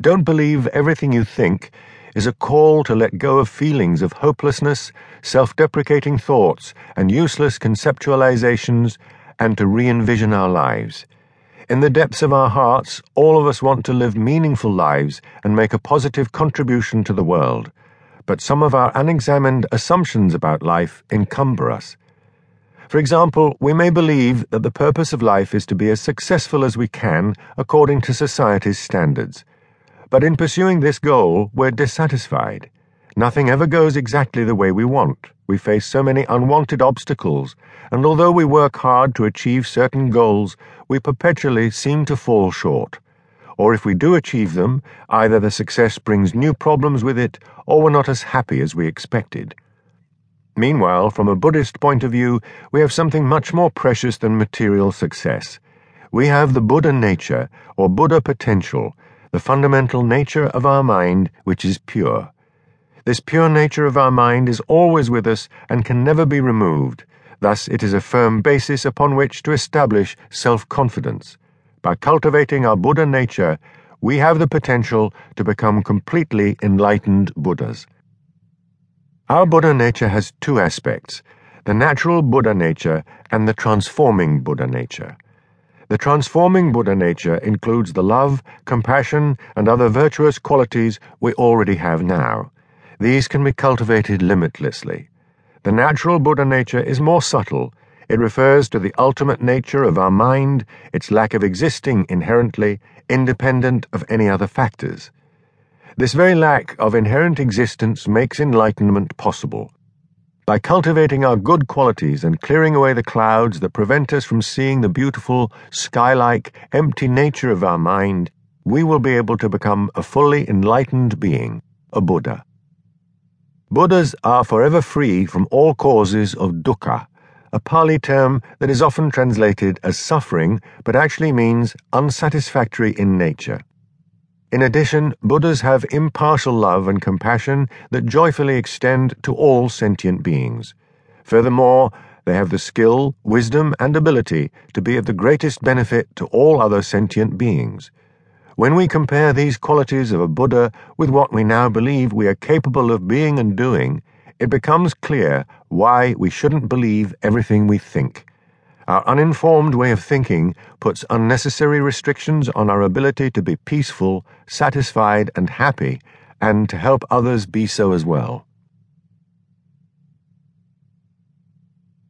Don't believe everything you think is a call to let go of feelings of hopelessness, self deprecating thoughts, and useless conceptualizations, and to re envision our lives. In the depths of our hearts, all of us want to live meaningful lives and make a positive contribution to the world. But some of our unexamined assumptions about life encumber us. For example, we may believe that the purpose of life is to be as successful as we can according to society's standards. But in pursuing this goal, we're dissatisfied. Nothing ever goes exactly the way we want. We face so many unwanted obstacles, and although we work hard to achieve certain goals, we perpetually seem to fall short. Or if we do achieve them, either the success brings new problems with it, or we're not as happy as we expected. Meanwhile, from a Buddhist point of view, we have something much more precious than material success. We have the Buddha nature, or Buddha potential, the fundamental nature of our mind, which is pure. This pure nature of our mind is always with us and can never be removed. Thus, it is a firm basis upon which to establish self confidence. By cultivating our Buddha nature, we have the potential to become completely enlightened Buddhas. Our Buddha nature has two aspects the natural Buddha nature and the transforming Buddha nature. The transforming Buddha nature includes the love, compassion, and other virtuous qualities we already have now. These can be cultivated limitlessly. The natural Buddha nature is more subtle. It refers to the ultimate nature of our mind, its lack of existing inherently, independent of any other factors. This very lack of inherent existence makes enlightenment possible. By cultivating our good qualities and clearing away the clouds that prevent us from seeing the beautiful, sky like, empty nature of our mind, we will be able to become a fully enlightened being, a Buddha. Buddhas are forever free from all causes of dukkha, a Pali term that is often translated as suffering but actually means unsatisfactory in nature. In addition, Buddhas have impartial love and compassion that joyfully extend to all sentient beings. Furthermore, they have the skill, wisdom, and ability to be of the greatest benefit to all other sentient beings. When we compare these qualities of a Buddha with what we now believe we are capable of being and doing, it becomes clear why we shouldn't believe everything we think. Our uninformed way of thinking puts unnecessary restrictions on our ability to be peaceful, satisfied, and happy, and to help others be so as well.